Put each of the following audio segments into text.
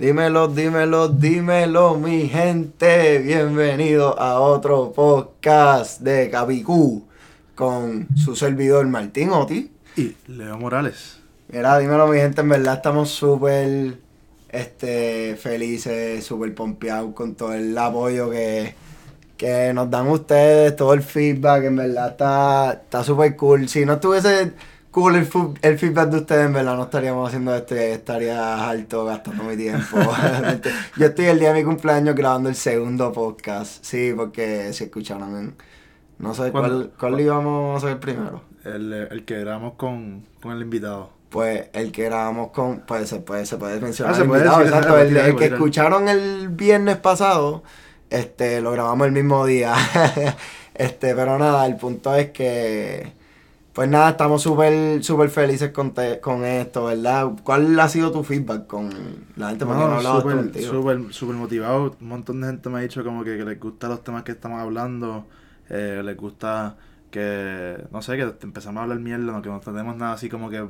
Dímelo, dímelo, dímelo, mi gente. Bienvenido a otro podcast de Capicú con su servidor Martín Oti. Y Leo Morales. Mira, dímelo, mi gente. En verdad estamos súper este, felices, súper pompeados con todo el apoyo que, que nos dan ustedes, todo el feedback. En verdad está súper cool. Si no estuviese cool el, el, feedback de ustedes, en verdad no estaríamos haciendo esto estaría alto gastando mi tiempo. Yo estoy el día de mi cumpleaños grabando el segundo podcast. Sí, porque si escucharon, no sé cuál, cuál íbamos a hacer primero. El, el que grabamos con, con el invitado. Pues el que grabamos con, pues se puede, se puede mencionar. Ah, el invitado, exacto. El, que escucharon el viernes pasado, este, lo grabamos el mismo día. este, pero nada, el punto es que pues nada, estamos súper super felices con, con esto, ¿verdad? ¿Cuál ha sido tu feedback con la gente? No, súper super, super motivado. Un montón de gente me ha dicho como que, les gustan los temas que estamos hablando. Eh, les gusta que, no sé, que empezamos a hablar mierda, no, que no tenemos nada así como que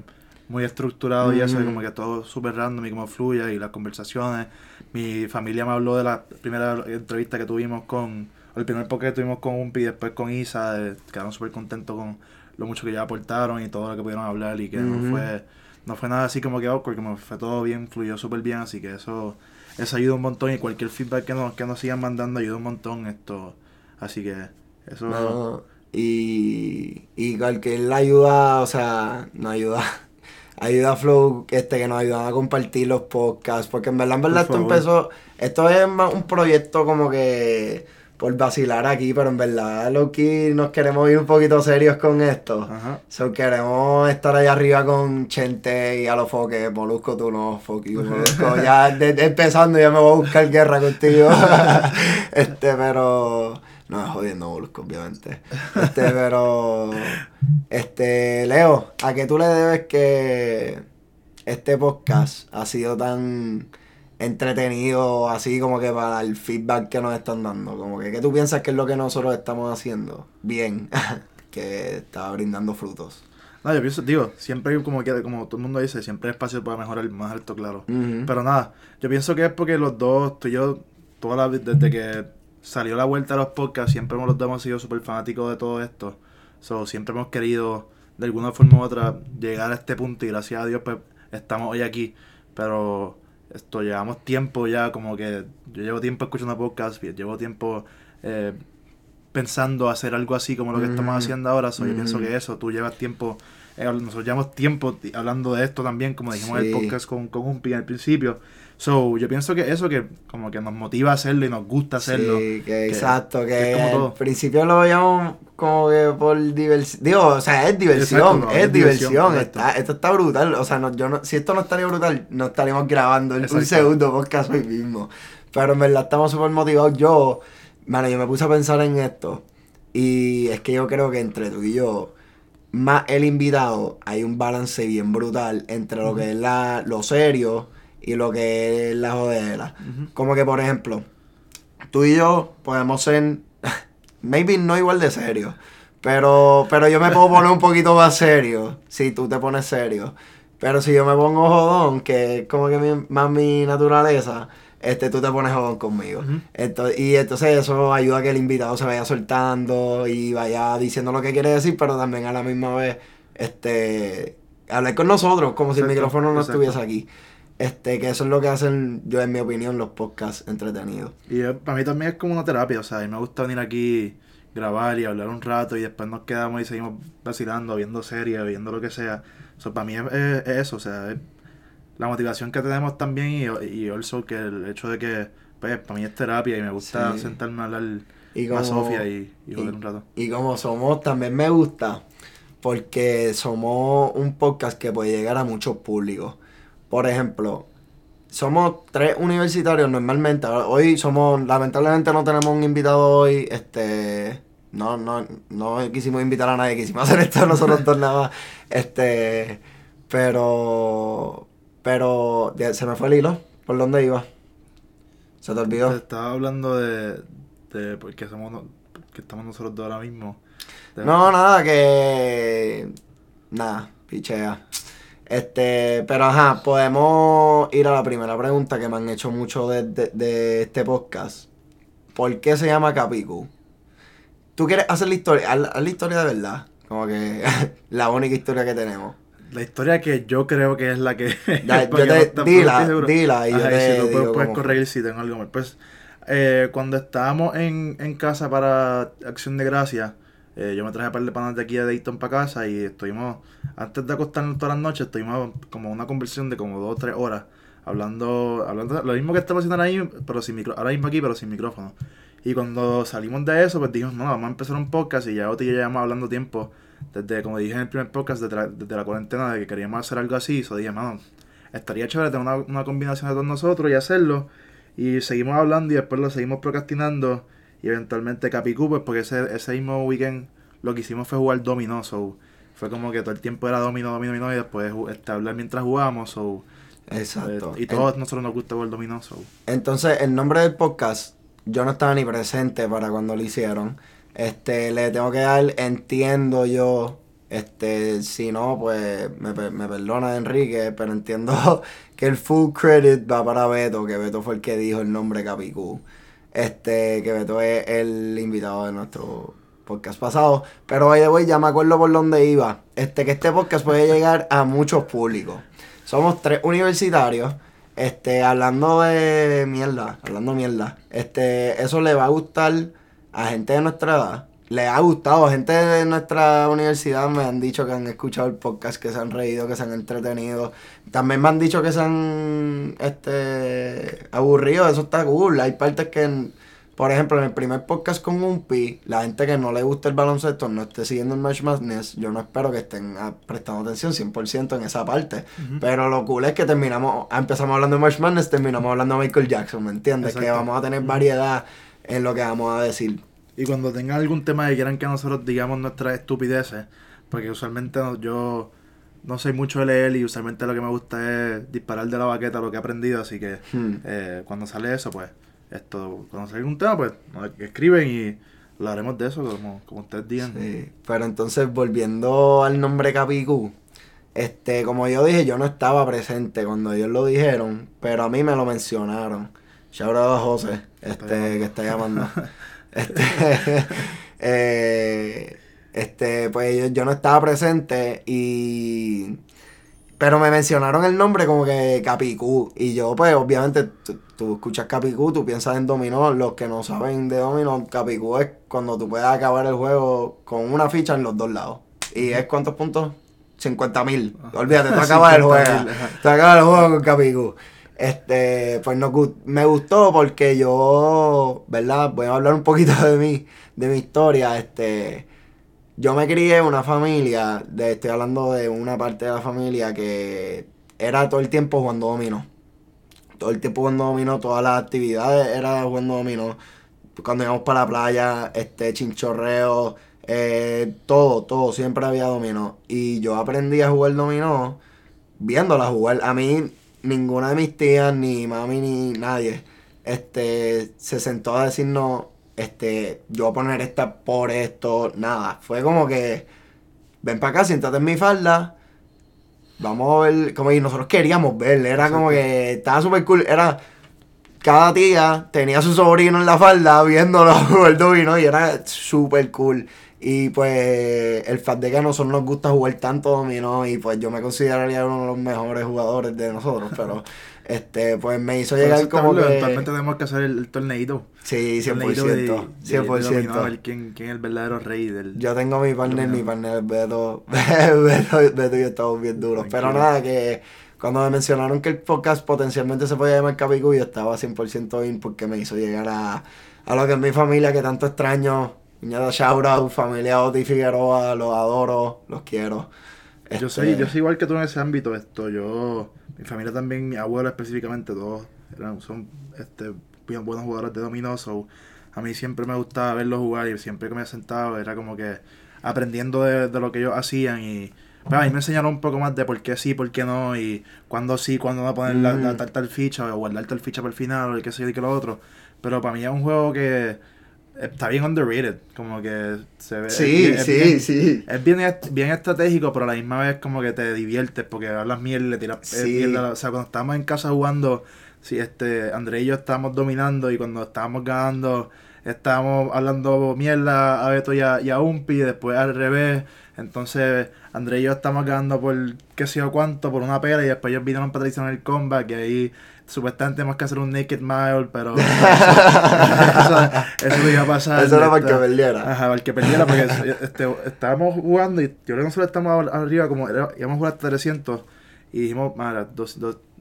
muy estructurado y eso, como que todo súper random y como fluye y las conversaciones. Mi familia me habló de la primera entrevista que tuvimos con, el primer podcast que tuvimos con Umpi y después con Isa, quedaron súper contentos con lo mucho que ya aportaron y todo lo que pudieron hablar y que no fue no fue nada así como que awkward, como fue todo bien, fluyó súper bien, así que eso eso ayuda un montón y cualquier feedback que nos, que nos sigan mandando ayuda un montón esto, así que eso... y, y cualquier ayuda, o sea, no ayuda, ayuda a Flow, este, que nos ayudan a compartir los podcasts, porque en verdad, en verdad esto empezó, esto es un proyecto como que por vacilar aquí, pero en verdad, Loki, nos queremos ir un poquito serios con esto. Ajá. So, queremos estar allá arriba con Chente y a los foques, Molusco, tú no, Foki, Molusco. ya empezando, ya me voy a buscar guerra contigo. este, pero. No, jodiendo Molusco, obviamente. Este, pero. Este, Leo, ¿a qué tú le debes que este podcast ha sido tan entretenido, así como que para el feedback que nos están dando. Como que, ¿qué tú piensas que es lo que nosotros estamos haciendo bien? que está brindando frutos. No, yo pienso, digo, siempre como que, como todo el mundo dice, siempre hay espacio para mejorar más alto, claro. Pero nada, yo pienso que es porque los dos, tú y yo, toda la, desde que salió la vuelta a los podcasts, siempre los dos hemos sido súper fanáticos de todo esto. So, siempre hemos querido, de alguna forma u otra, llegar a este punto y gracias a Dios, pues, estamos hoy aquí. Pero esto llevamos tiempo ya, como que yo llevo tiempo escuchando podcast, llevo tiempo eh, pensando hacer algo así como lo que estamos haciendo ahora. So, Yo pienso que eso, tú llevas tiempo, eh, nosotros llevamos tiempo hablando de esto también, como dijimos en el podcast con, con Umpi al principio. So, yo pienso que eso que como que nos motiva a hacerlo y nos gusta hacerlo. Sí, que, exacto, que, al principio lo veíamos como que por diversión. Digo, o sea, es diversión, es, diversión. está, esto está brutal. O sea, no, yo no, si esto no estaría brutal, no estaríamos grabando el, un segundo podcast hoy mismo. Pero en verdad estamos súper motivados. Yo, bueno, yo me puse a pensar en esto. Y es que yo creo que entre tú y yo, más el invitado, hay un balance bien brutal entre lo que es la, lo serio y lo que es la jodera. Como que, por ejemplo, tú y yo podemos ser, maybe no igual de serio, pero, pero yo me puedo poner un poquito más serio si tú te pones serio. Pero si yo me pongo jodón, que es como que más mi naturaleza, este, tú te pones jodón conmigo. y entonces eso ayuda a que el invitado se vaya soltando y vaya diciendo lo que quiere decir, pero también a la misma vez, este, hablar con nosotros como si el micrófono no estuviese aquí. Este, que eso es lo que hacen, yo en mi opinión, los podcasts entretenidos. Y para mí también es como una terapia, o sea, a mí me gusta venir aquí, grabar y hablar un rato y después nos quedamos y seguimos vacilando, viendo series, viendo lo que sea. O para mí es, eso, o sea, es la motivación que tenemos también y, y also que el hecho de que, pues, para mí es terapia y me gusta sentarme a hablar y como, Sofía y, y un rato. Y como somos, también me gusta porque somos un podcast que puede llegar a muchos públicos por ejemplo, somos tres universitarios normalmente. Hoy somos, lamentablemente no tenemos un invitado hoy. Este, no, no, no quisimos invitar a nadie, quisimos hacer esto nosotros dos nada más. Este, pero, pero, se me fue el hilo. ¿Por dónde iba? ¿Se te olvidó? estaba hablando de, de porque somos, que estamos nosotros dos ahora mismo. No, nada, que, nada, pichea. Este, pero ajá, podemos ir a la primera pregunta que me han hecho mucho de, este podcast. ¿Por qué se llama Capicu? ¿Tú quieres hacer la historia? Haz la historia de verdad. Como que la única historia que tenemos. La historia que yo creo que es la que. yo te, dila, dila. Y yo te, si tú puedes, corregir si tengo algo más. Pues, eh, cuando estábamos en, en, casa para Acción de Gracia, eh, yo me traje un par de panas de aquí de Dayton para casa y estuvimos, antes de acostarnos todas las noches, estuvimos como una conversión de como dos o tres horas hablando, hablando lo mismo que estamos haciendo ahora, pero sin micro, ahora mismo aquí, pero sin micrófono. Y cuando salimos de eso, pues dijimos, no, vamos a empezar un podcast y ya Oti y yo llevamos hablando tiempo desde, como dije en el primer podcast, desde la, cuarentena, de que queríamos hacer algo así. So dije, mano, estaría chévere tener una, combinación de todos nosotros y hacerlo. Y seguimos hablando y después lo seguimos procrastinando. Y eventualmente Capicú, pues porque ese, ese mismo weekend lo que hicimos fue jugar dominó. So, fue como que todo el tiempo era dominó, dominó, dominó y después este, hablar mientras jugábamos. So, Exacto. y todos nosotros nos gusta jugar dominó. So. Entonces, el nombre del podcast, yo no estaba ni presente para cuando lo hicieron. Este, le tengo que dar, entiendo yo, este, si no, pues me, me perdona Enrique, pero entiendo que el full credit va para Beto, que Beto fue el que dijo el nombre Capicú. Este, que Beto es el invitado de nuestro podcast pasado. Pero hoy de hoy ya me acuerdo por dónde iba. Este, que este podcast puede llegar a muchos públicos. Somos tres universitarios. Este, hablando de mierda, hablando mierda. Este, eso le va a gustar a gente de nuestra edad le ha gustado. Gente de nuestra universidad me han dicho que han escuchado el podcast, que se han reído, que se han entretenido. También me han dicho que se han este, aburrido. Eso está cool. Hay partes que, por ejemplo, en el primer podcast con un pi, la gente que no le gusta el baloncesto no esté siguiendo el Match Madness. Yo no espero que estén ah, prestando atención 100% en esa parte. Pero lo cool es que terminamos, empezamos hablando de Match Madness, terminamos hablando de Michael Jackson, ¿me entiendes? Que vamos a tener variedad en lo que vamos a decir. Y cuando tengan algún tema que quieran que nosotros digamos nuestras estupideces, porque usualmente yo no soy mucho de leer y usualmente lo que me gusta es disparar de la baqueta lo que he aprendido, así que hmm. eh, cuando sale eso, pues, esto, cuando sale algún tema, pues, escriben y hablaremos de eso, como, como ustedes digan. Sí, pero entonces, volviendo al nombre Capicú, este, como yo dije, yo no estaba presente cuando ellos lo dijeron, pero a mí me lo mencionaron. Shout out a José, este, que está llamando. Este, eh, este, pues yo, no estaba presente y... Pero me mencionaron el nombre como que Capicú. Y yo, pues, obviamente, tú, escuchas Capicú, tú piensas en dominó. Los que no saben de dominó, Capicú es cuando tú puedes acabar el juego con una ficha en los dos lados. ¿Y es cuántos puntos? 50 mil. Olvídate, tú acabas el juego. Tú acabas el juego con Capicú. Este, pues no, me gustó porque yo, ¿verdad? Voy a hablar un poquito de mí, de mi historia. Este, yo me crié en una familia, de, estoy hablando de una parte de la familia que era todo el tiempo jugando dominó. Todo el tiempo jugando dominó, todas las actividades era jugando dominó. Cuando íbamos para la playa, este, chinchorreo, eh, todo, todo, siempre había dominó. Y yo aprendí a jugar dominó viéndola jugar. A mí ninguna de mis tías, ni mami, ni nadie, este, se sentó a decirnos, este, yo voy a poner esta por esto, nada. Fue como que, ven para acá, siéntate en mi falda, vamos a ver, como y nosotros queríamos verle, era como que estaba súper cool, era, cada tía tenía a su sobrino en la falda viéndolo el y era súper cool. Y pues el fact de que a nosotros nos gusta jugar tanto dominó y pues yo me consideraría uno de los mejores jugadores de nosotros, pero este pues me hizo llegar como que... Eventualmente tenemos que hacer el, torneito. Sí, 100%. 100%. a ver quién, quién, es el verdadero rey del... Yo tengo mi partner, mi partner Beto, Beto, Beto y yo estamos bien duros. Pero nada, que cuando me mencionaron que el podcast potencialmente se podía llamar Capicú, yo estaba 100% in porque me hizo llegar a, a lo que es mi familia, que tanto extraño Piñada shout familia Oti Figueroa, los adoro, los quiero. Yo soy, yo soy igual que tú en ese ámbito, esto, yo, mi familia también, mi abuelo específicamente, todos eran, son este, bien buenos jugadores de dominó, a mí siempre me gustaba verlos jugar y siempre que me sentaba era como que aprendiendo de, lo que ellos hacían y pues, a mí me enseñaron un poco más de por qué sí, por qué no y cuándo sí, cuándo no poner la, tal, tal ficha o guardar tal ficha para el final o el que sé yo y que lo otro. Pero para mí es un juego que está bien underrated, como que se ve... Sí, sí, sí. Es bien, bien estratégico, pero a la misma vez como que te diviertes porque hablas mierda, le tiras sí. O sea, cuando estábamos en casa jugando, sí, este, André y yo estábamos dominando y cuando estábamos ganando, estábamos hablando mierda a Beto y a, y a Umpi, y después al revés. Entonces, André y yo estamos ganando por qué sé yo cuánto, por una pera, y después ellos vinieron para traicionar el comeback, y ahí supuestamente tenemos que hacer un Naked Mile, pero eso, eso, iba a pasar. Eso era para que perdiera. Ajá, para que perdiera, porque este, estábamos jugando y yo creo que nosotros estamos arriba, como íbamos a jugar hasta 300 y dijimos, madre,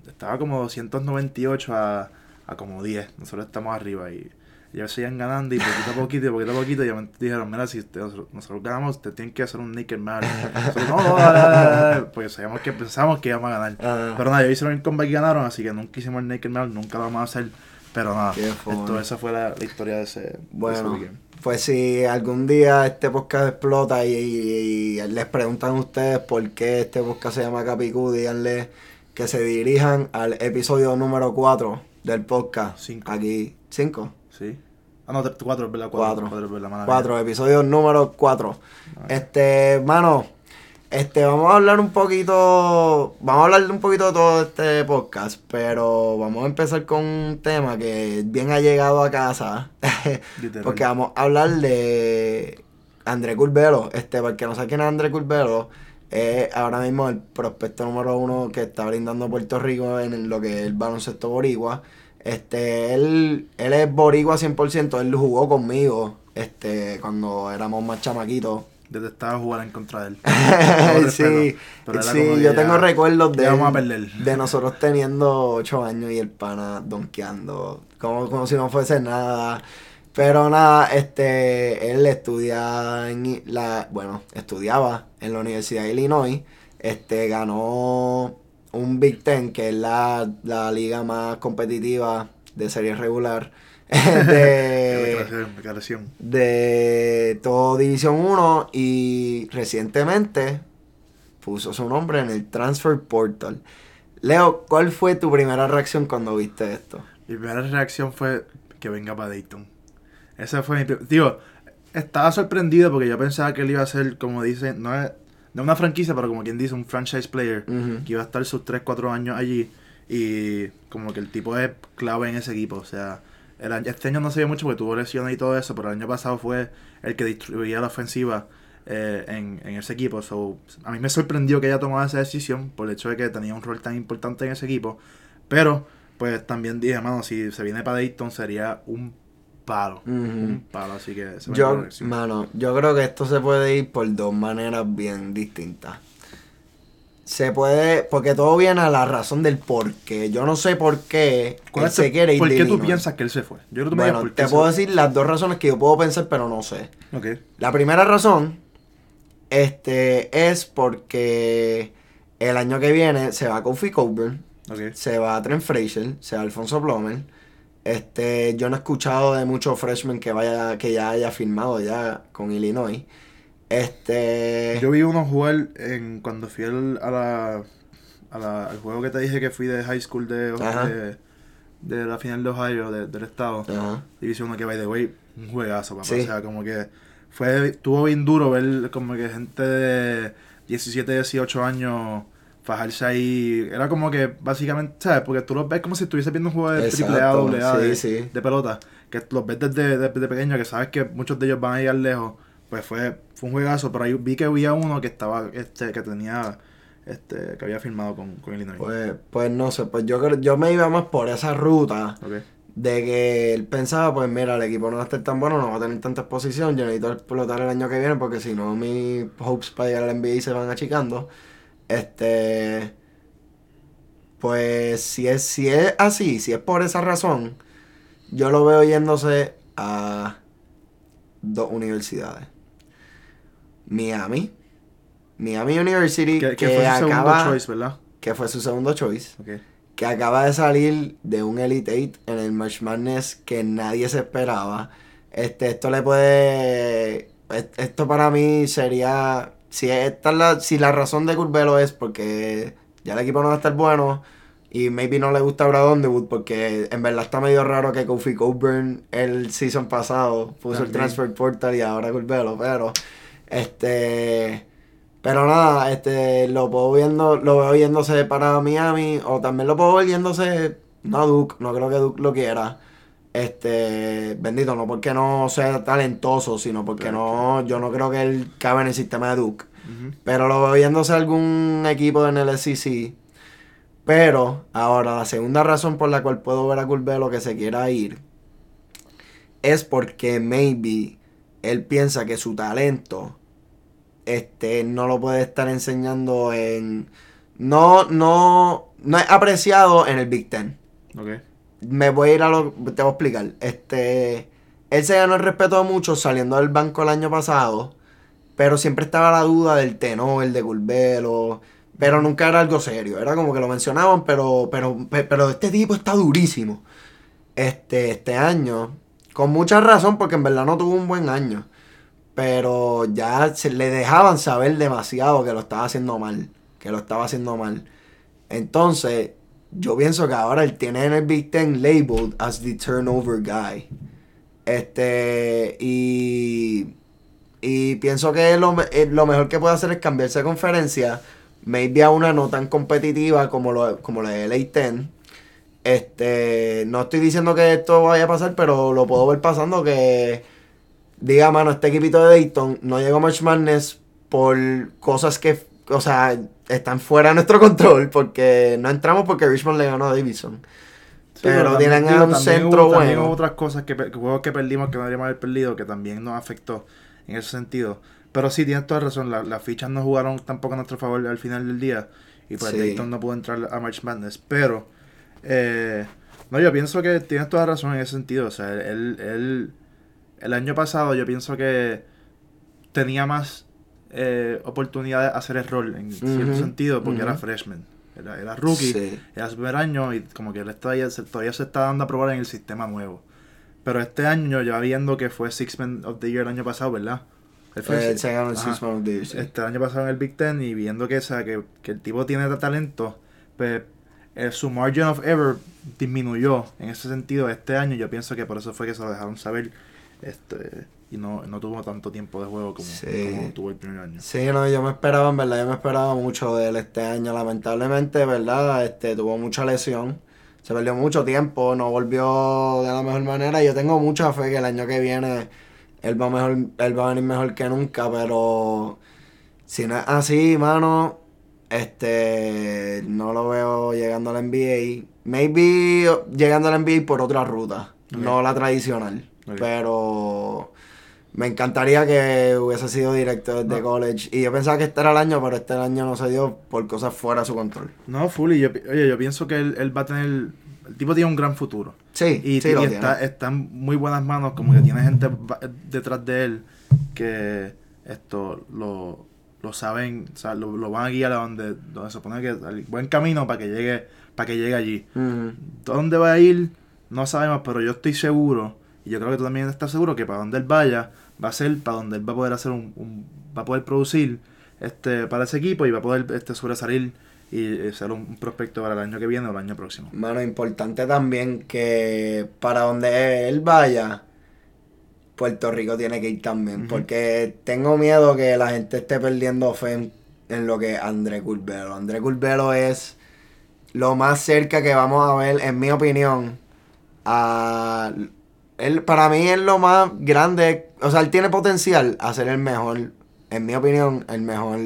estaba como 298 a, a como 10. Nosotros estamos arriba y ellos seguían ganando y poquito a poquito y poquito a poquito ya me dijeron, mira, si nosotros, ganamos, usted tiene que hacer un Naked Mile. no, no, dale, dale, porque sabíamos que pensamos que íbamos a ganar. Ah. Pero nada, ellos hicieron el comeback y ganaron, así que nunca hicimos el Naked Mile, nunca lo vamos a hacer. Pero nada, esto, esa fue la, historia de ese, bueno, Pues si algún día este podcast explota y, les preguntan a ustedes por qué este podcast se llama Capicú, díganle que se dirijan al episodio número 4 del podcast. Cinco. Aquí, 5. Sí. Ah, no, cuatro, es verdad. Cuatro. Cuatro, episodio número cuatro. Este, mano, este, vamos a hablar un poquito, vamos a hablar un poquito de todo este podcast, pero vamos a empezar con un tema que bien ha llegado a casa, porque vamos a hablar de André Curbelo, este, para que no sabe quién es André Curbelo, es ahora mismo el prospecto número uno que está brindando Puerto Rico en lo que es el baloncesto boricua. Este, él, él es boricua 100%, él jugó conmigo, este, cuando éramos más chamaquitos. Detestaba jugar en contra de él. sí, sí yo tengo recuerdos de, de nosotros teniendo 8 años y el pana donkeando, como, como si no fuese nada. Pero nada, este, él estudia en la, bueno, estudiaba en la Universidad de Illinois, este, ganó un Big Ten, que es la, liga más competitiva de serie regular. de, de todo División 1 y recientemente puso su nombre en el Transfer Portal. Leo, ¿cuál fue tu primera reacción cuando viste esto? Mi primera reacción fue que venga para Dayton. Esa fue mi... Digo, estaba sorprendido porque yo pensaba que él iba a ser, como dicen, no es de una franquicia, pero como quien dice, un franchise player que iba a estar sus 3, 4 años allí y como que el tipo es clave en ese equipo. O sea, el este año no se vio mucho porque tuvo lesiones y todo eso, pero el año pasado fue el que distribuía la ofensiva eh, en, en, ese equipo. So, a mí me sorprendió que haya tomado esa decisión por el hecho de que tenía un rol tan importante en ese equipo. Pero, pues también dije, mano, si se viene para Dayton sería un palo. Un palo, así que... yo, mano, yo creo que esto se puede ir por dos maneras bien distintas. Se puede, porque todo viene a la razón del por qué. Yo no sé por qué él se quiere ir ¿Por qué tú piensas que él se fue? Yo bueno, te puedo decir las dos razones que yo puedo pensar, pero no sé. Okay. La primera razón este, es porque el año que viene se va Kofi Coburn, se va Trent Fraser, se va Alfonso Blomer este, yo no he escuchado de muchos freshmen que vaya, que ya haya firmado ya con Illinois. Este. Yo vi uno jugar en cuando fui al, a la, al juego que te dije que fui de high school de, de, la final de Ohio, del estado. Y vi uno que, by the way, un juegazo, papá. O sea, como que fue, estuvo bien duro ver como que gente de 17, 18 años fajarse ahí. Era como que, básicamente, ¿sabes? Porque tú los ves como si estuviese viendo un juego de triple A, doble A de, pelota. Que los ves desde, desde, pequeño, que sabes que muchos de ellos van a llegar lejos. Pues fue, fue un juegazo, pero ahí vi que había uno que estaba, este, que tenía, este, que había firmado con, con Illinois. Pues, pues no sé, pues yo yo me iba más por esa ruta. De que él pensaba, pues mira, el equipo no va a estar tan bueno, no va a tener tanta exposición, yo necesito explotar el año que viene porque si no mis hopes para llegar al NBA se van achicando. Este. Pues si es, si es así, si es por esa razón, yo lo veo yéndose a dos universidades. Miami. Miami University. Que, fue su segundo choice, ¿verdad? Que fue su segundo choice. Que acaba de salir de un Elite Eight en el March Madness que nadie se esperaba. Este, esto le puede. Esto para mí sería si, esta la, si la razón de Curvelo es porque ya el equipo no va a estar bueno, Y maybe no le gusta Brad Underwood porque en verdad está medio raro que Kofi Coburn el season pasado puso el transfer portal y ahora Curbelo, pero este pero nada, este lo puedo viendo, lo veo yéndose para Miami o también lo puedo ver yéndose no Duke, no creo que Duke lo quiera. Este, bendito, no porque no sea talentoso, sino porque no, yo no creo que él cabe en el sistema de Duke. Pero lo veo yéndose algún equipo en el SEC. Pero, ahora, la segunda razón por la cual puedo ver a Curbelo que se quiera ir es porque maybe él piensa que su talento este, no lo puede estar enseñando en. No, no, no es apreciado en el Big Ten. Okay me voy a ir a lo. Te voy a explicar. Este. Él se ganó el respeto de muchos saliendo del banco el año pasado. Pero siempre estaba la duda del tenor, el de Curbelo. Pero nunca era algo serio. Era como que lo mencionaban, pero. Pero, pero este tipo está durísimo. Este, este año. Con mucha razón, porque en verdad no tuvo un buen año. Pero ya se le dejaban saber demasiado que lo estaba haciendo mal. Que lo estaba haciendo mal. Entonces, yo pienso que ahora él tiene en el Big Ten labeled as the turnover guy. Este, y, y pienso que lo, eh, lo mejor que puede hacer es cambiarse de conferencia, maybe a una no tan competitiva como, lo, como la de LA 10. Este, no estoy diciendo que esto vaya a pasar, pero lo puedo ver pasando que diga, mano, este equipito de Dayton no llegó a March Madness por cosas que, o sea, están fuera de nuestro control porque no entramos porque Richmond le ganó a Davidson. pero, tienen un centro bueno. También hubo otras cosas que, juegos que perdimos que no deberíamos haber perdido que también nos afectó en ese sentido. Pero sí, tienes toda razón. las fichas no jugaron tampoco a nuestro favor al final del día. Y pues Dayton no pudo entrar a March Madness. Pero, eh, no, yo pienso que tienes toda razón en ese sentido. O sea, él, él, el año pasado yo pienso que tenía más eh, oportunidad de hacer el rol en cierto sentido porque era freshman. Era, era rookie, era su primer año y como que él todavía, todavía se está dando a probar en el sistema nuevo. Pero este año, ya viendo que fue Six Men of the Year el año pasado, ¿verdad? El eh, Six of the Year. Este año pasado en el Big Ten y viendo que, sea, que, que el tipo tiene talento, pues eh, su margin of error disminuyó en ese sentido este año. Yo pienso que por eso fue que se lo dejaron saber. Este, y no, no tuvo tanto tiempo de juego como, tuvo el primer año. Sí, no, yo me esperaba, en verdad, yo me esperaba mucho de él este año. Lamentablemente, ¿verdad? Este, tuvo mucha lesión. Se perdió mucho tiempo, no volvió de la mejor manera. Yo tengo mucha fe que el año que viene él va mejor, él va a venir mejor que nunca, pero si no es así, mano, este no lo veo llegando al NBA. Maybe llegando al NBA por otra ruta, no la tradicional. Pero me encantaría que hubiese sido directo desde college. Y yo pensaba que este era el año, pero este año no se dio por cosas fuera de su control. No, fully. Yo, oye, yo pienso que él, va a tener. El tipo tiene un gran futuro. Sí, y, sí, está, está, en muy buenas manos, como que tiene gente detrás de él que esto lo, lo saben, o sea, lo, van a guiar a donde, donde se supone que al buen camino para que llegue, para que llegue allí. ¿Dónde va a ir? No sabemos, pero yo estoy seguro y yo creo que tú también estás seguro que para donde él vaya, va a ser para donde él va a poder hacer un, va a poder producir este para ese equipo y va a poder este sobresalir y eh, ser un, prospecto para el año que viene o el año próximo. Bueno, importante también que para donde él vaya, Puerto Rico tiene que ir también. Porque tengo miedo que la gente esté perdiendo fe en, lo que André Curbelo. André Curbelo es lo más cerca que vamos a ver, en mi opinión, a él, para mí es lo más grande. O sea, él tiene potencial a ser el mejor, en mi opinión, el mejor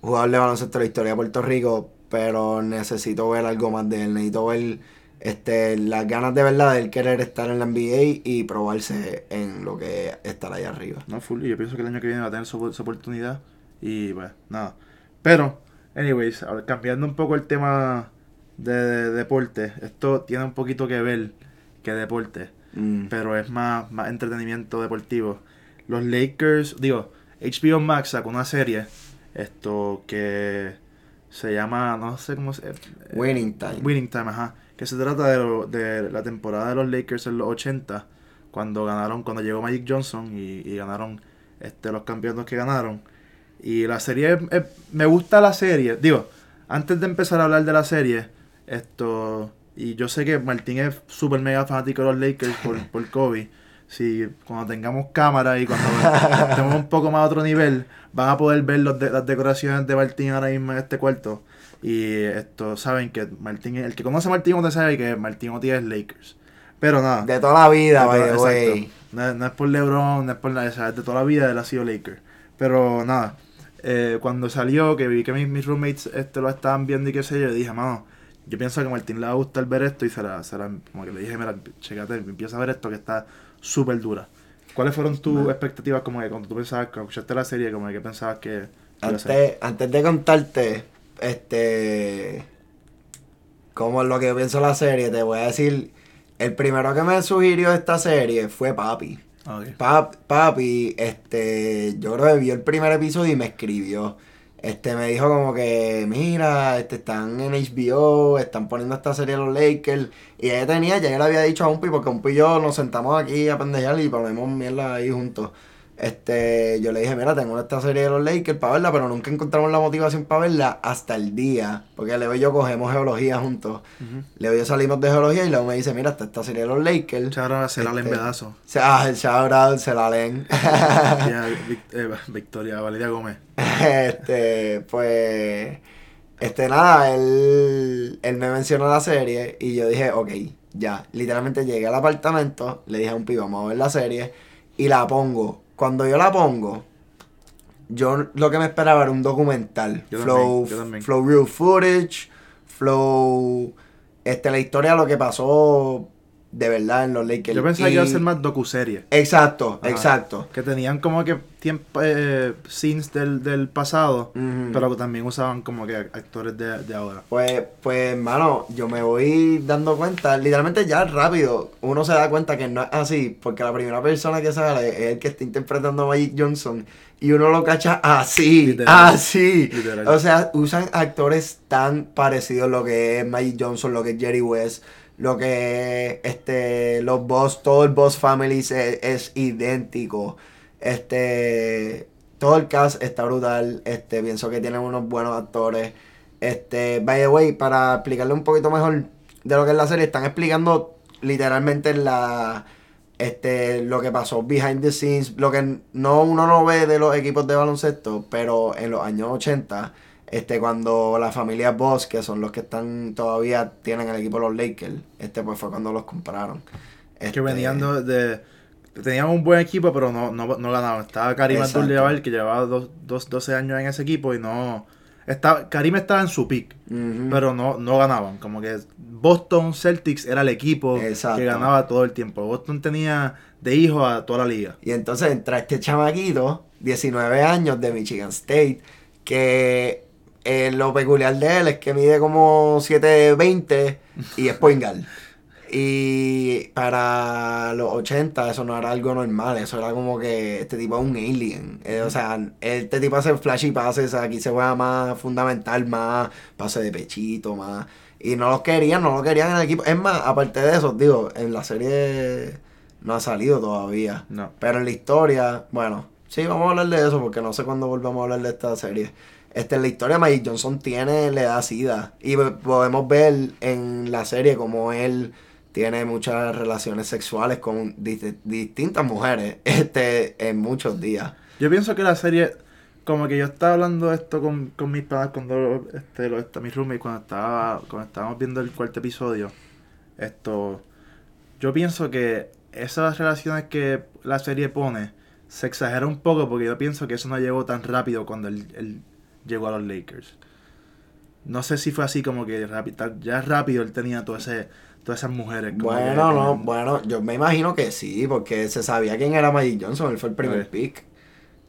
jugador de baloncesto de la historia de Puerto Rico. Pero necesito ver algo más de él. Necesito ver este, las ganas de verdad de él querer estar en la NBA y probarse en lo que estar allá arriba. No, full. Yo pienso que el año que viene va a tener su, oportunidad. Y pues, nada. Pero, anyways, cambiando un poco el tema de, de deporte. Esto tiene un poquito que ver que deporte. Mm. pero es más, más entretenimiento deportivo. Los Lakers, digo, HBO Max sacó una serie esto que se llama, no sé cómo se... Eh, Winning Time. Winning Time, ajá. Que se trata de, de la temporada de los Lakers en los 80, cuando ganaron, cuando llegó Magic Johnson y, ganaron este, los campeonatos que ganaron. Y la serie, me gusta la serie, digo, antes de empezar a hablar de la serie, Esto. Y yo sé que Martín es súper mega fanático de los Lakers por, por Kobe. Si cuando tengamos cámara y cuando estemos un poco más a otro nivel, van a poder ver los las decoraciones de Martín ahora mismo en este cuarto. Y esto, saben que Martín, el que conoce a Martín Otis sabe que Martín Otis es Lakers. Pero nada. De toda la vida, güey. No, no, es por LeBron, no es por nada, es de toda la vida él ha sido Lakers. Pero nada, eh, cuando salió, que vi que mis, mis, roommates este, lo estaban viendo y qué sé yo, dije, mano, yo pienso que a Martín le va a gustar ver esto y será, será como que le dije, mira, checate, empieza a ver esto que está súper dura. ¿Cuáles fueron tus expectativas como que cuando tú pensabas, cuando escuchaste la serie, como que pensabas que... Antes, antes de contarte, este... Como lo que yo pienso de la serie, te voy a decir, el primero que me sugirió esta serie fue Papi papi, este, yo creo que vio el primer episodio y me escribió. Este, me dijo como que, mira, este, están en HBO, están poniendo esta serie los Lakers. Y ella tenía, ya le había dicho a Umpi, porque Umpi y yo nos sentamos aquí a pendejar y ponemos mierda ahí juntos. Este, yo le dije, mira, tengo esta serie de los Lakers para verla, pero nunca encontramos la motivación para verla hasta el día. Porque Leo y yo cogemos geología juntos. Leo y yo salimos de geología y luego me dice, mira, está esta serie de los Lakers. Chahra se la leen este, pedazo. Ah, se la leen. Eh, Victoria Valeria Gómez. este, pues. Este, nada, él, él me mencionó la serie y yo dije, ok, ya. Literalmente llegué al apartamento, le dije a un pibe, vamos a ver la serie y la pongo cuando yo la pongo, yo lo que me esperaba era un documental. flow, flow real footage, flow, este, la historia de lo que pasó de verdad en los Lakers. Yo pensaba que iba a ser más docuserie. Exacto, exacto. Que tenían como que tiempo, eh, scenes del, del pasado, pero que también usaban como que actores de, de, ahora. Pues, pues, mano, yo me voy dando cuenta, literalmente ya rápido, uno se da cuenta que no es así, porque la primera persona que sale es el que está interpretando a Magic Johnson y uno lo cacha así, así. O sea, usan actores tan parecidos lo que es Magic Johnson, lo que es Jerry West lo que este los boss, todo el boss family es, idéntico. Este todo el cast está brutal. Este, pienso que tienen unos buenos actores. Este, by the way, para explicarle un poquito mejor de lo que es la serie, están explicando literalmente la este lo que pasó behind the scenes, lo que no uno no ve de los equipos de baloncesto, pero en los años 80 este, cuando la familia Boss, que son los que están todavía tienen el equipo de los Lakers, este, pues fue cuando los compraron. que venían de, tenían un buen equipo, pero no, no, no ganaban. Estaba Karim Abdul que llevaba dos, dos, 12 años en ese equipo y no. Estaba, Karim estaba en su pick, pero no, no ganaban. Como que Boston Celtics era el equipo que ganaba todo el tiempo. Boston tenía de hijo a toda la liga. Y entonces entra este chamaquito, 19 años de Michigan State, que eh, lo peculiar de él es que mide como 7'20 y es Y para los 80 eso no era algo normal, eso era como que este tipo es un alien. Eh, o sea, este tipo hace flashy pases, aquí se juega más fundamental, más pase de pechito, más... Y no los querían, no lo querían en el equipo. Es más, aparte de eso, digo, en la serie no ha salido todavía. No. Pero en la historia, bueno, sí, vamos a hablar de eso porque no sé cuándo volvamos a hablar de esta serie. Este, en la historia Magic Johnson tiene, le da sida. Y podemos ver en la serie como él tiene muchas relaciones sexuales con distintas mujeres este, en muchos días. Yo pienso que la serie, como que yo estaba hablando esto con, con mis padres cuando este, lo, este, mi roommate, cuando estaba, cuando estábamos viendo el cuarto episodio, esto, yo pienso que esas relaciones que la serie pone se exagera un poco porque yo pienso que eso no llegó tan rápido cuando el llegó a los Lakers. No sé si fue así como que ya rápido él tenía todo ese, todas esas mujeres. Bueno, no, bueno, yo me imagino que sí, porque se sabía quién era Magic Johnson, él fue el primer pick.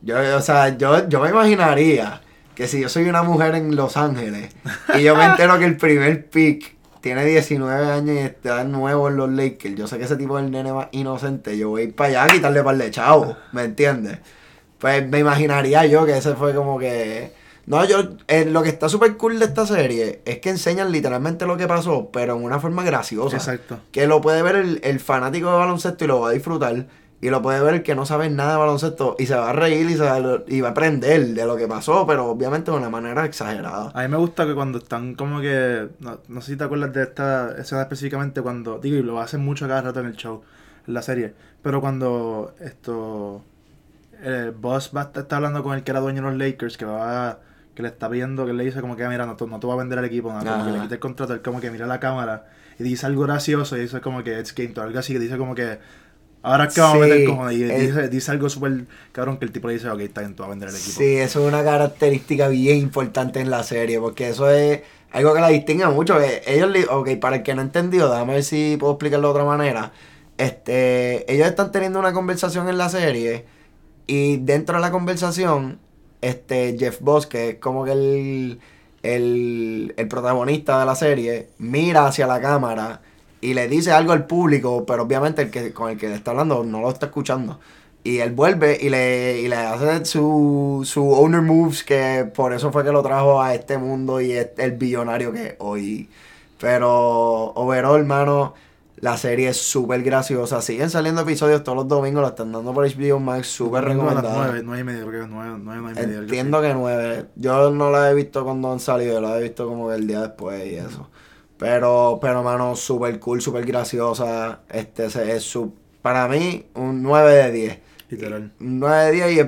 Yo, o sea, yo, yo me imaginaría que si yo soy una mujer en Los Ángeles y yo me entero que el primer pick tiene 19 años y está nuevo en los Lakers, yo sé que ese tipo es el nene más inocente, yo voy a ir para allá a quitarle par de chavo, ¿me entiendes? Pues me imaginaría yo que ese fue como que no, yo, eh, lo que está súper cool de esta serie es que enseñan literalmente lo que pasó, pero en una forma graciosa. Exacto. Que lo puede ver el, fanático de baloncesto y lo va a disfrutar. Y lo puede ver el que no sabe nada de baloncesto y se va a reír y, se va, a aprender de lo que pasó, pero obviamente de una manera exagerada. A mí me gusta que cuando están como que. No, sé si te acuerdas de esta escena específicamente cuando. Digo, y lo hacen mucho cada rato en el show, en la serie. Pero cuando esto. El boss va, está hablando con el que era dueño de los Lakers, que va que le está viendo, que le dice como que, mira, no, no te va a vender el equipo, nada, como que le quita el contrato, él como que mira la cámara y dice algo gracioso y dice como que it's game, algo así, que dice como que ahora es que vamos a vender como y dice, dice, algo súper cabrón que el tipo le dice, ok, está bien, tú vas a vender el equipo. Sí, eso es una característica bien importante en la serie, porque eso es algo que la distingue mucho. Ellos, ok, para el que no ha entendido, déjame ver si puedo explicarlo de otra manera. Este, ellos están teniendo una conversación en la serie y dentro de la conversación este Jeff Boss, que es como que el, el, el, protagonista de la serie, mira hacia la cámara y le dice algo al público, pero obviamente el que con el que le está hablando no lo está escuchando. Y él vuelve y le, y le hace su, su owner moves, que por eso fue que lo trajo a este mundo y es el billonario que hoy. Pero overall, hermano, la serie es súper graciosa. Siguen saliendo episodios todos los domingos, la están dando por HBO Max, súper recomendada. Nueve, nueve y media, porque nueve, nueve, y media. Entiendo que nueve. Yo no la he visto cuando han salido, la he visto como el día después y eso. Pero, pero mano, súper cool, súper graciosa. Este es su, para mí un 9 de 10. Literal. Un 9 de 10 y es,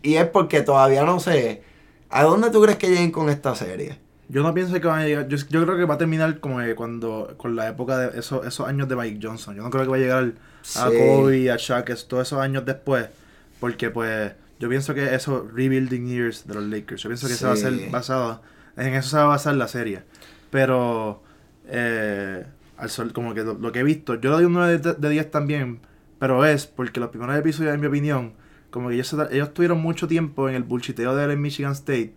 y es porque todavía no sé. ¿A dónde tú crees que lleguen con esta serie? Yo no pienso que van a llegar. Yo, creo que va a terminar como cuando con la época de esos, esos años de Mike Johnson. Yo no creo que va a llegar a Kobe, a Shaq, todos esos años después. Porque pues yo pienso que eso, Rebuilding Years de los Lakers, yo pienso que eso va a ser basado. En eso se va a basar la serie. Pero eh, al sol, como que lo, que he visto, yo le doy un 9 de, 10 también. Pero es porque los primeros episodios, en mi opinión, como que ellos, ellos tuvieron mucho tiempo en el bullshiteo de Michigan State.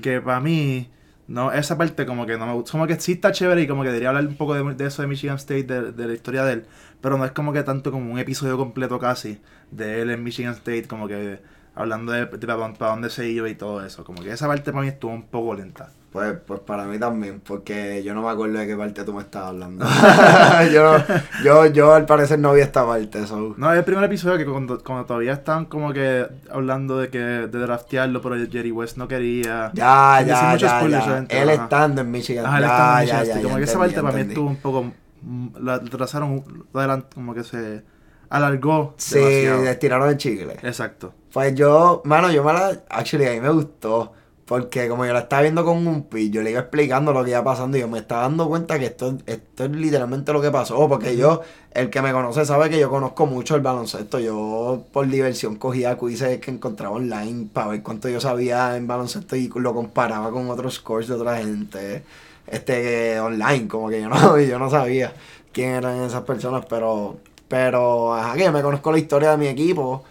Que para mí no, esa parte como que no me gusta. Como que sí está chévere y como que debería hablar un poco de, eso de Michigan State, de, la historia de él. Pero no es como que tanto como un episodio completo casi de él en Michigan State, como que hablando de, para, dónde se iba y todo eso. Como que esa parte para mí estuvo un poco lenta. Pues, pues para mí también, porque yo no me acuerdo de qué parte tú me estabas hablando. yo, yo, yo al parecer no vi esta parte. So. No, es el primer episodio que cuando, todavía estaban como que hablando de que de draftearlo, pero Jerry West no quería. Ya, ya, ya, ya. Él estando en Michigan. Ajá, él estando en Michigan. Ya, como que esa parte para mí estuvo un poco... Mm, la trazaron, como que se alargó. Sí, estiraron el chicle. Exacto. Pues yo, mano, yo me la... Actually, a mí me gustó. Porque como yo la estaba viendo con un pi, yo le iba explicando lo que iba pasando y yo me estaba dando cuenta que esto, esto es literalmente lo que pasó. Porque yo, el que me conoce sabe que yo conozco mucho el baloncesto. Yo por diversión cogía quizzes que encontraba online para ver cuánto yo sabía en baloncesto y lo comparaba con otros scores de otra gente. Este, online, como que yo no, yo no sabía quién eran esas personas, pero, pero, ajá, que yo me conozco la historia de mi equipo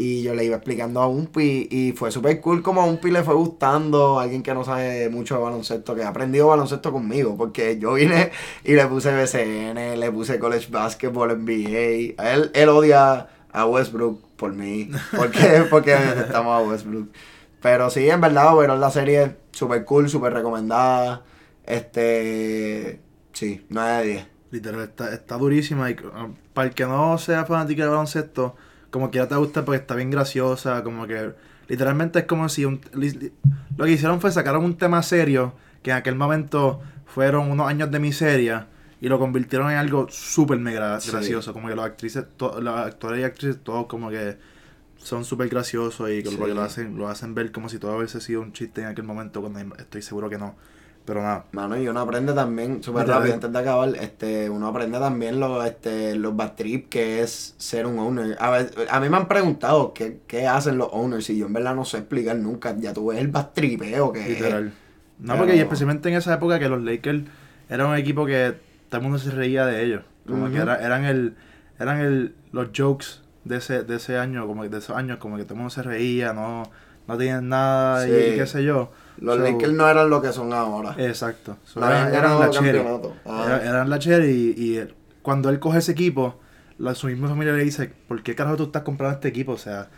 y yo le iba explicando a Umpi y fue súper cool como a Umpi le fue gustando, alguien que no sabe mucho de baloncesto, que ha aprendido baloncesto conmigo, porque yo vine y le puse BCN, le puse College Basketball, NBA. Él, él odia a Westbrook por mí, porque, porque estamos a Westbrook. Pero sí, en verdad, bueno, la serie súper cool, súper recomendada. Este, sí, 9 de 10. Literal, está, está durísima y ah, para el que no sea fanático de baloncesto como que ya te gusta porque está bien graciosa, como que literalmente es como si un, lo que hicieron fue sacaron un tema serio que en aquel momento fueron unos años de miseria y lo convirtieron en algo súper mega gracioso, como que los actrices, los actores y actrices todos como que son súper graciosos y que lo, hacen, lo hacen ver como si todo hubiese sido un chiste en aquel momento cuando estoy seguro que no. Pero nada. Mano, y uno aprende también, súper rápido, antes de acabar, este, uno aprende también los, este, los bad trip, que es ser un owner. A, ver, a mí me han preguntado qué, qué hacen los owners, y yo en verdad no sé explicar nunca. Ya tú ves el bad tripeo que Literal. No, porque especialmente en esa época que los Lakers eran un equipo que todo el mundo se reía de ellos. Como que eran el, eran el, los jokes de ese, de ese año, como de esos años, como que todo el mundo se reía, no, no tenían nada y qué sé yo. Los Lakers no eran lo que son ahora. Exacto. eran, la cherry. Ah. Eran, la cherry y, cuando él coge ese equipo, la, su misma familia le dice, ¿por qué carajo tú estás comprando este equipo? O sea,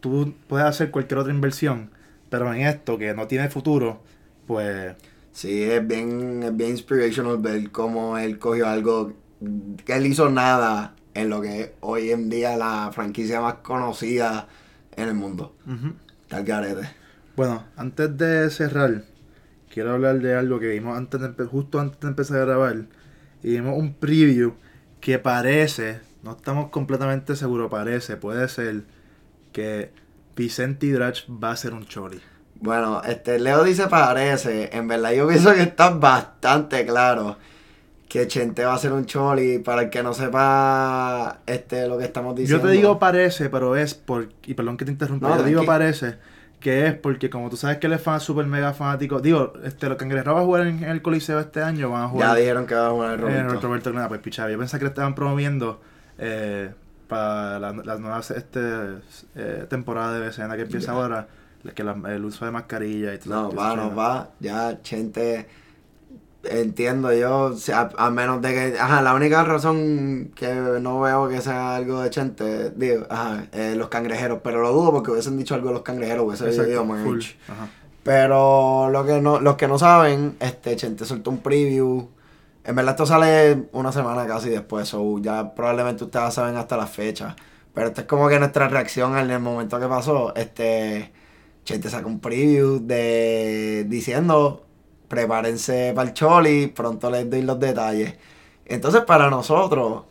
tú puedes hacer cualquier otra inversión, pero en esto que no tiene futuro, pues... Sí, es bien, es bien inspirational ver cómo él cogió algo que él hizo nada en lo que es hoy en día la franquicia más conocida en el mundo. Tal garete. Bueno, antes de cerrar, quiero hablar de algo que vimos antes de justo antes de empezar a grabar. Y vimos un preview que parece, no estamos completamente seguros, parece, puede ser que Vicente Drach va a ser un chori. Bueno, este Leo dice parece, en verdad yo pienso que está bastante claro que Chente va a ser un choli, para el que no sepa este lo que estamos diciendo. Yo te digo parece, pero es por, y perdón que te interrumpa, yo te digo parece, que es porque como tú sabes que él es fan súper mega fanático, digo, este, los cangrejeros va a jugar en, el Coliseo este año, van a jugar. Ya dijeron que va a jugar el Roberto. En Roberto pues pichaba, yo pensé que le estaban promoviendo eh, para la, la nueva este, eh, temporada de BCN que empieza ahora, que el uso de mascarilla y todo. No, va, no va, ya Chente entiendo yo, a, menos de que, ajá, la única razón que no veo que sea algo de Chente, digo, ajá, eh, los cangrejeros, pero lo dudo porque hubiesen dicho algo de los cangrejeros, hubiese merch. Pero lo que no, los que no saben, este Chente soltó un preview. En verdad esto sale una semana casi después, o ya probablemente ustedes saben hasta la fecha. Pero esto es como que nuestra reacción en el momento que pasó. Este Chente sacó un preview de diciendo prepárense para el Choli, pronto les doy los detalles. Entonces, para nosotros,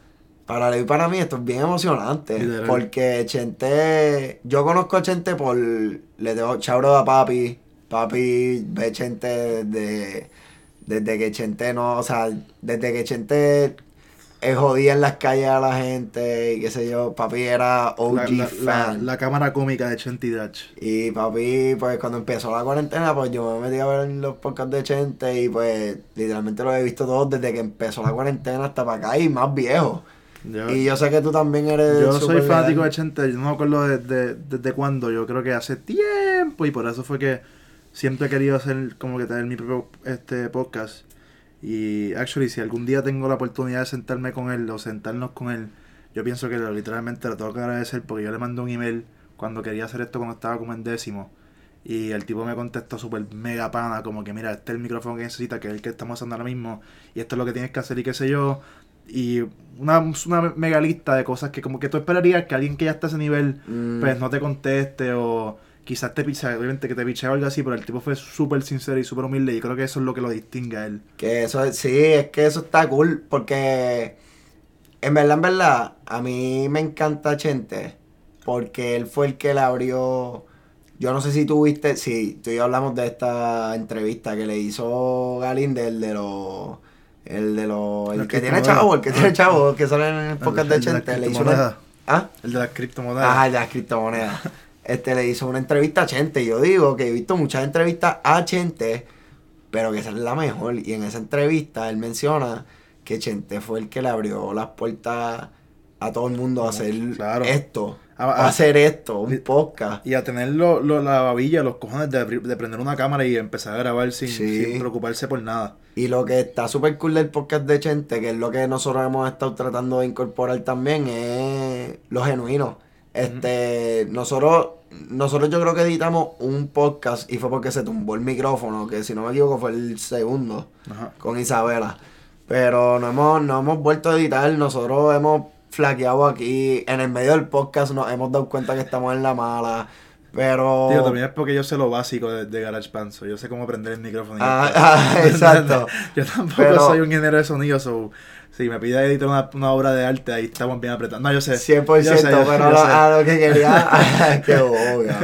para Leo y para mí, esto es bien emocionante. Porque Chente, yo conozco a Chente por, le tengo chabro a papi. Papi ve Chente desde, desde que Chente no, o sea, desde que Chente eh, jodía en las calles a la gente y qué sé yo. Papi era OG fan. La, cámara cómica de Chente y Y papi, pues cuando empezó la cuarentena, pues yo me metí a ver los podcasts de Chente y pues literalmente lo he visto todos desde que empezó la cuarentena hasta para acá y más viejo. y yo sé que tú también eres. Yo soy fanático de Chente, yo no me acuerdo desde, desde cuándo, yo creo que hace tiempo y por eso fue que siempre he querido hacer como que tener mi propio este podcast y actually, si algún día tengo la oportunidad de sentarme con él o sentarnos con él, yo pienso que literalmente lo tengo que agradecer porque yo le mandé un email cuando quería hacer esto cuando estaba como en décimo. Y el tipo me contestó súper mega pana, como que mira, este es el micrófono que necesita, que es el que estamos usando ahora mismo, y esto es lo que tienes que hacer y qué sé yo. Y una, una mega lista de cosas que como que tú esperarías que alguien que ya está a ese nivel, mm. pues no te conteste o quizás te picha, obviamente que te piche o algo así, pero el tipo fue súper sincero y súper humilde y creo que eso es lo que lo distingue a él. Que eso, sí, es que eso está cool, porque en verdad, en verdad, a mí me encanta Chente, porque él fue el que le abrió... Yo no sé si tú viste, sí, tú y yo hablamos de esta entrevista que le hizo Galinde, el de los... El de los... El que tiene chavo, el que tiene chavo, que sale en el podcast de Chente. Le hizo ¿Ah? El de las criptomonedas. Ah, el de las criptomonedas este, le hizo una entrevista a Chente. Yo digo que he visto muchas entrevistas a Chente, pero que esa es la mejor. Y en esa entrevista él menciona que Chente fue el que le abrió las puertas a todo el mundo a hacer esto. A, hacer esto, un podcast. Y a tener lo, la babilla, los cojones de, prender una cámara y empezar a grabar sin, sin preocuparse por nada. Y lo que está súper cool del podcast de Chente, que es lo que nosotros hemos estado tratando de incorporar también, es lo genuino. Este, nosotros nosotros yo creo que editamos un podcast y fue porque se tumbó el micrófono, que si no me equivoco fue el segundo con Isabela. Pero no hemos, no hemos vuelto a editar, nosotros hemos flaqueado aquí, en el medio del podcast nos hemos dado cuenta que estamos en la mala. Pero. También es porque yo sé lo básico de, de GarageBand. yo sé cómo prender el micrófono. Ah, ah exacto. yo tampoco soy un ingeniero de sonido, so si me pide editar una, una, obra de arte, ahí estamos bien apretados. No, yo sé. 100%, yo sé, pero a lo que quería. qué boga,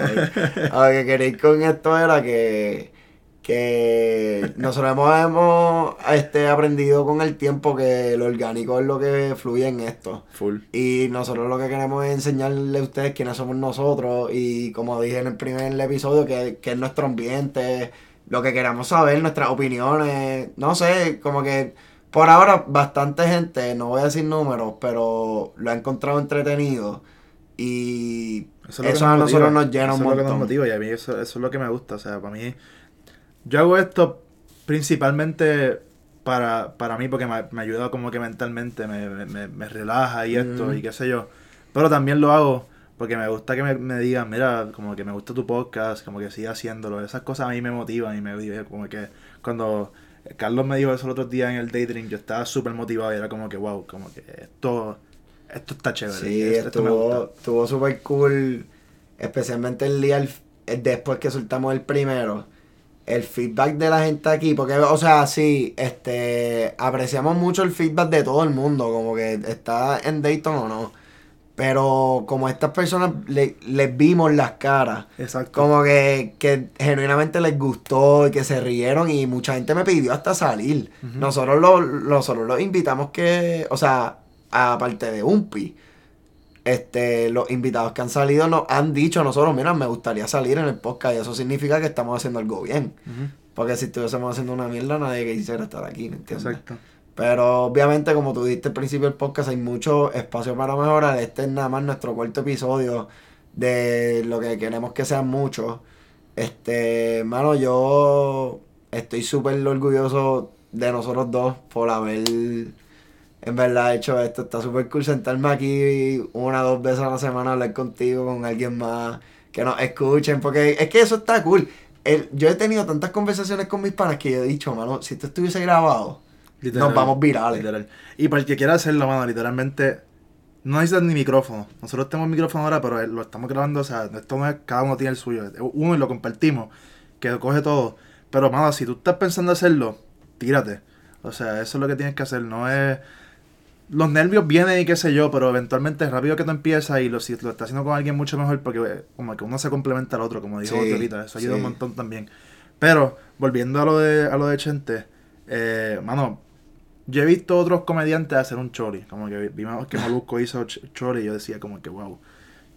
A lo que quería con esto era que. Que nosotros hemos, hemos este, aprendido con el tiempo que lo orgánico es lo que fluye en esto. Full. Y nosotros lo que queremos es enseñarle a ustedes quiénes somos nosotros. Y como dije en el primer episodio, que, que es nuestro ambiente, lo que queramos saber, nuestras opiniones. No sé, como que por ahora, bastante gente, no voy a decir números, pero lo ha encontrado entretenido. Y eso, a nosotros nos llena un montón. Eso es lo que nos motiva y a mí eso, es lo que me gusta. O sea, para mí, yo hago esto principalmente para, para mí porque me, ayuda como que mentalmente, me, relaja y esto y qué sé yo. Pero también lo hago porque me gusta que me, digan, mira, como que me gusta tu podcast, como que siga haciéndolo. Esas cosas a mí me motivan y me como que cuando Carlos me dijo eso el otro día en el Daydream, yo estaba súper motivado y era como que, wow, como que esto, esto está chévere. Sí, estuvo, estuvo súper cool, especialmente el día después que soltamos el primero. El feedback de la gente aquí, porque, o sea, sí, este, apreciamos mucho el feedback de todo el mundo, como que está en Dayton o no. Pero como estas personas les vimos las caras, Exacto. como que, que, genuinamente les gustó y que se rieron y mucha gente me pidió hasta salir. Nosotros los nosotros los invitamos que, o sea, aparte de Umpi, este, los invitados que han salido nos han dicho a nosotros, mira, me gustaría salir en el podcast y eso significa que estamos haciendo algo bien. Porque si estuviésemos haciendo una mierda, nadie quisiera estar aquí, ¿me entiendes? Exacto. Pero obviamente, como tú dijiste al principio del podcast, hay mucho espacio para mejorar. Este es nada más nuestro cuarto episodio de lo que queremos que sean muchos. Este, mano, yo estoy súper orgulloso de nosotros dos por haber en verdad hecho esto. Está súper cool sentarme aquí una o dos veces a la semana a hablar contigo, con alguien más, que nos escuchen, porque es que eso está cool. El, yo he tenido tantas conversaciones con mis panas que yo he dicho, mano, si esto estuviese grabado, nos vamos virales. Literal. Y para el que quiera hacerlo, mano, literalmente, no necesitas ni micrófono. Nosotros tenemos micrófono ahora, pero lo estamos grabando, o sea, esto no es, cada uno tiene el suyo. Uno y lo compartimos, que coge todo. Pero, mano, si tú estás pensando hacerlo, tírate. O sea, eso es lo que tienes que hacer, no es... Los nervios vienen y qué sé yo, pero eventualmente es rápido que tú empiezas y lo, si lo estás haciendo con alguien mucho mejor porque como que uno se complementa al otro, como dijo ahorita, eso ayuda un montón también. Pero, volviendo a lo de, a lo de Chente, eh, mano, yo he visto otros comediantes hacer un chori. Como que vimos que Molusco hizo chori y yo decía como que wow.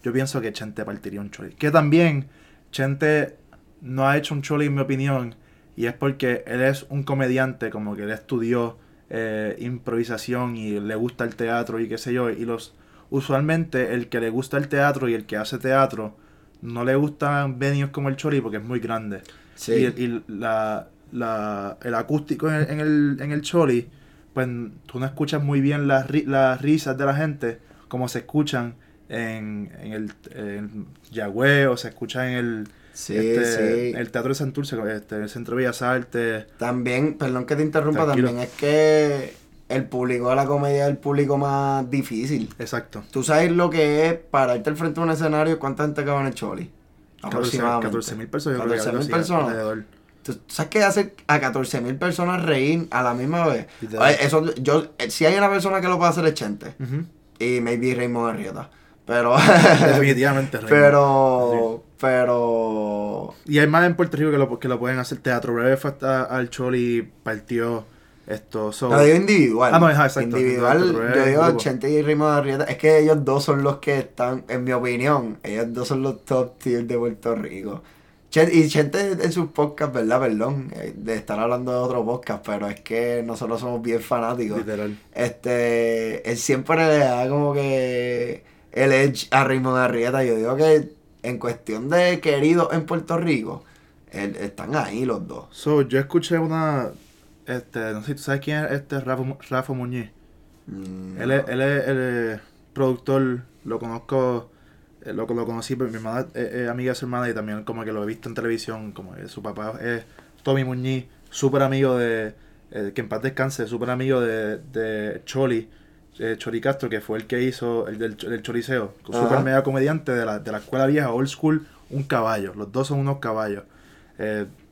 Yo pienso que Chente partiría un chori. Que también Chente no ha hecho un chori en mi opinión. Y es porque él es un comediante, como que él estudió eh, improvisación y le gusta el teatro y qué sé yo. Y los usualmente el que le gusta el teatro y el que hace teatro no le gustan venues como el chori porque es muy grande. Sí. Y, la, la, el acústico en el, en el, en el chori pues tú no escuchas muy bien las, las risas de la gente como se escuchan en, en el en Yagüe o se escucha en el, este, el Teatro de Santurce, este, el Centro de Bellas Artes. También, perdón que te interrumpa, también es que el público de la comedia es el público más difícil. Exacto. Tú sabes lo que es pararte al frente de un escenario, cuánta gente cabe en el Choli. 14 mil personas. 14 mil personas. Sabes qué hace a 14 mil personas reír a la misma vez? Eso, yo, eh, si hay una persona que lo puede hacer es Chente. Y maybe Raymond Arrieta. Pero. Definitivamente, Raymond. Pero. Pero. Y hay más en Puerto Rico que lo, que lo pueden hacer. Teatro Breve fue hasta al Choli, partió esto. So... digo individual. Ah, no, exacto. Individual, yo digo Chente y Raymond Arrieta. Es que ellos dos son los que están, en mi opinión, ellos dos son los top tier de Puerto Rico y Chente en sus podcasts, ¿verdad? Perdón, eh, de estar hablando de otro podcast, pero es que nosotros somos bien fanáticos. Literal. Este, él siempre le da como que el edge a Raymond Arrieta. Yo digo que en cuestión de queridos en Puerto Rico, están ahí los dos. So, yo escuché una, este, no sé, ¿tú sabes quién es este Rafa, Rafa Muñiz? Mm, él, es, él es el productor, lo conozco lo, lo conocí, pero mi hermana es, amiga de su hermana y también como que lo he visto en televisión, como que su papá es Tommy Muñiz, súper amigo de, eh, que en paz descanse, súper amigo de, de Choli, eh, Chori Castro, que fue el que hizo el del, del Choriceo, súper mega comediante de la, de la escuela vieja, old school, un caballo, los dos son unos caballos.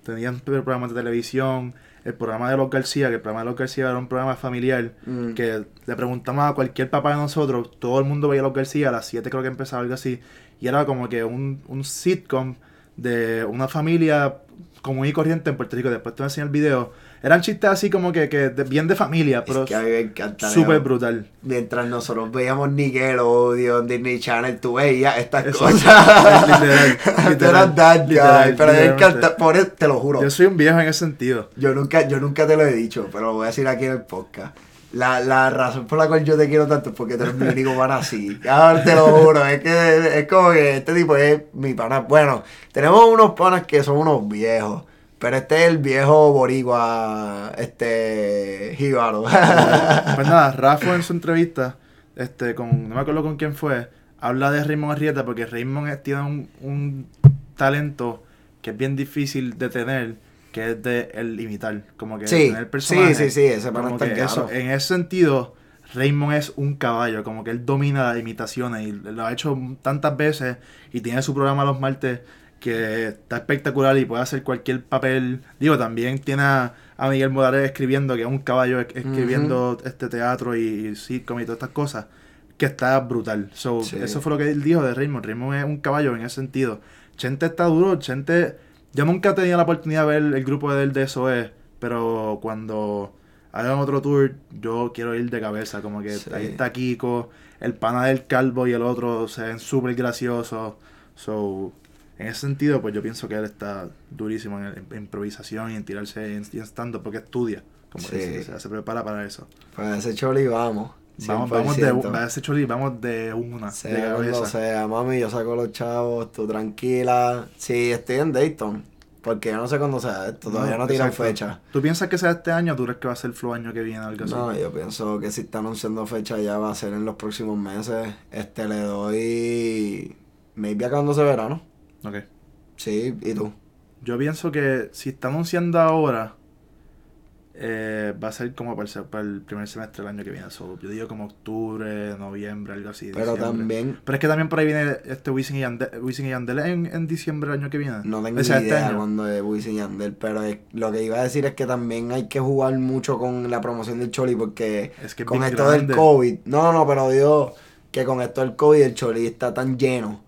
tenían programas de televisión, el programa de Los García, que el programa de Los García era un programa familiar, mm. que le preguntamos a cualquier papá de nosotros, todo el mundo veía Los García, a las 7 creo que empezaba algo así, y era como que un, un sitcom de una familia común y corriente en Puerto Rico. Después te voy a enseñar el video eran chistes así como que, que bien de familia, pero es que a mí me encanta. Súper brutal. Mientras nosotros veíamos Nickelodeon, Disney Channel, tú veías estas cosas. literal. literal, dad guy, pero me encanta, por eso, te lo juro. Yo soy un viejo en ese sentido. Yo nunca, yo nunca te lo he dicho, pero lo voy a decir aquí en el podcast. La, la razón por la cual yo te quiero tanto es porque tú eres mi único pana así. Ahora te lo juro, es que es como que este tipo es mi pana. Bueno, tenemos unos panas que son unos viejos pero este es el viejo boricua, este, jíbaro. pues nada, Rafa en su entrevista, este, con, no me acuerdo con quién fue, habla de Raymond Arrieta porque Raymond tiene un, un talento que es bien difícil de tener, que es de el imitar, como que sí, tener personajes. Sí, sí, sí, ese para eso, En ese sentido, Raymond es un caballo, como que él domina las imitaciones y lo ha hecho tantas veces y tiene su programa los martes que está espectacular y puede hacer cualquier papel. Digo, también tiene a, Miguel Morales escribiendo, que es un caballo escribiendo este teatro y, y sitcom y todas estas cosas, que está brutal. So, Eso fue lo que él dijo de Raymond. Raymond es un caballo en ese sentido. Chente está duro, Chente... Yo nunca he tenido la oportunidad de ver el grupo de él de SOE, pero cuando hagan otro tour, yo quiero ir de cabeza. Como que ahí está Kiko, el pana del calvo y el otro se ven súper graciosos. So, en ese sentido, pues yo pienso que él está durísimo en, improvisación y en tirarse en, stand porque estudia. Como se, se, prepara para eso. Pues ese choli vamos. Vamos, vamos de, ese choli, vamos de una. Sea de sea, mami, yo saco los chavos, tú tranquila. Sí, estoy en Dayton. Porque yo no sé cuándo sea esto, todavía no, tiran fecha. ¿Tú piensas que sea este año o tú crees que va a ser el flow año que viene algo así? No, yo pienso que si está anunciando fecha ya va a ser en los próximos meses. Este le doy. Maybe acabándose verano. Ok. Sí, ¿y tú? Yo pienso que si está anunciando ahora, eh, va a ser como para el, primer semestre del año que viene. yo digo como octubre, noviembre, algo así. Pero también. Pero es que también por ahí viene este Wisin y Yandel, en, diciembre del año que viene. No tengo este idea cuando es Wisin y Yandel, pero lo que iba a decir es que también hay que jugar mucho con la promoción del Choli porque con esto del COVID. No, no, pero digo que con esto del COVID el Choli está tan lleno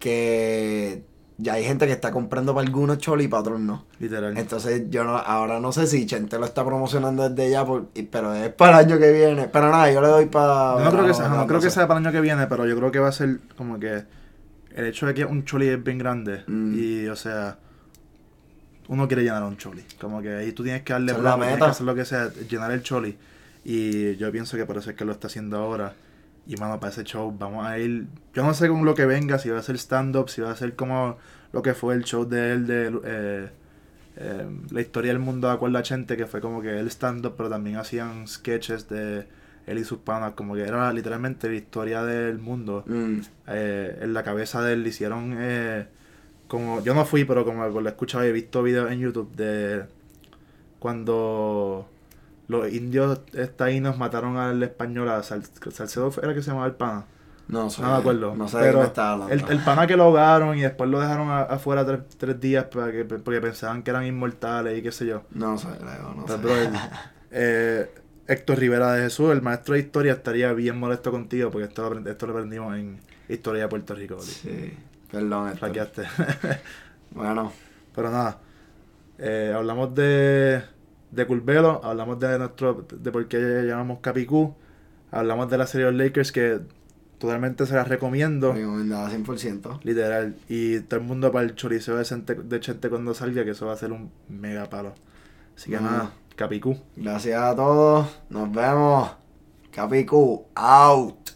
que ya hay gente que está comprando para algunos cholis y para otros no. Literal. Entonces yo no, ahora no sé si Chente lo está promocionando desde ya, por, pero es para el año que viene. Pero nada, yo le doy para... No, creo, que sea, no, creo que sea para el año que viene, pero yo creo que va a ser como que el hecho de que un choli es bien grande mm. y, o sea, uno quiere llenar un choli. Como que ahí tú tienes que darle la meta. hacer lo que sea, llenar el choli. Y yo pienso que por eso es que lo está haciendo ahora. Y mano, para ese show vamos a ir. Yo no sé con lo que venga, si va a ser stand-up, si va a ser como lo que fue el show de él, de eh, eh, la historia del mundo de Acuerda Gente, que fue como que él stand-up, pero también hacían sketches de él y sus panas, como que era literalmente la historia del mundo. Mm. Eh, en la cabeza de él hicieron. como Yo no fui, pero como lo he escuchado y he visto videos en YouTube de cuando los indios nos mataron al español, a Salcedo era que se llamaba el pana. No, sé, no me acuerdo. No sé pero El, el, pana que lo ahogaron y después lo dejaron afuera tres, días para que, porque pensaban que eran inmortales y qué sé yo. No sé, no sé. eh, Héctor Rivera de Jesús, el maestro de historia, estaría bien molesto contigo porque esto lo, esto lo aprendimos en Historia de Puerto Rico. Sí, perdón. Flaqueaste. bueno. Pero nada, eh, hablamos de de Culvelo, hablamos de nuestro de por qué llamamos Capicú, hablamos de la serie de los Lakers que totalmente se las recomiendo. Recomendada 100%. Literal. Y todo el mundo para el choriceo de, de Chente cuando salga, que eso va a ser un mega palo. Así que nada, Capicú. Gracias a todos. Nos vemos. Capicú, out.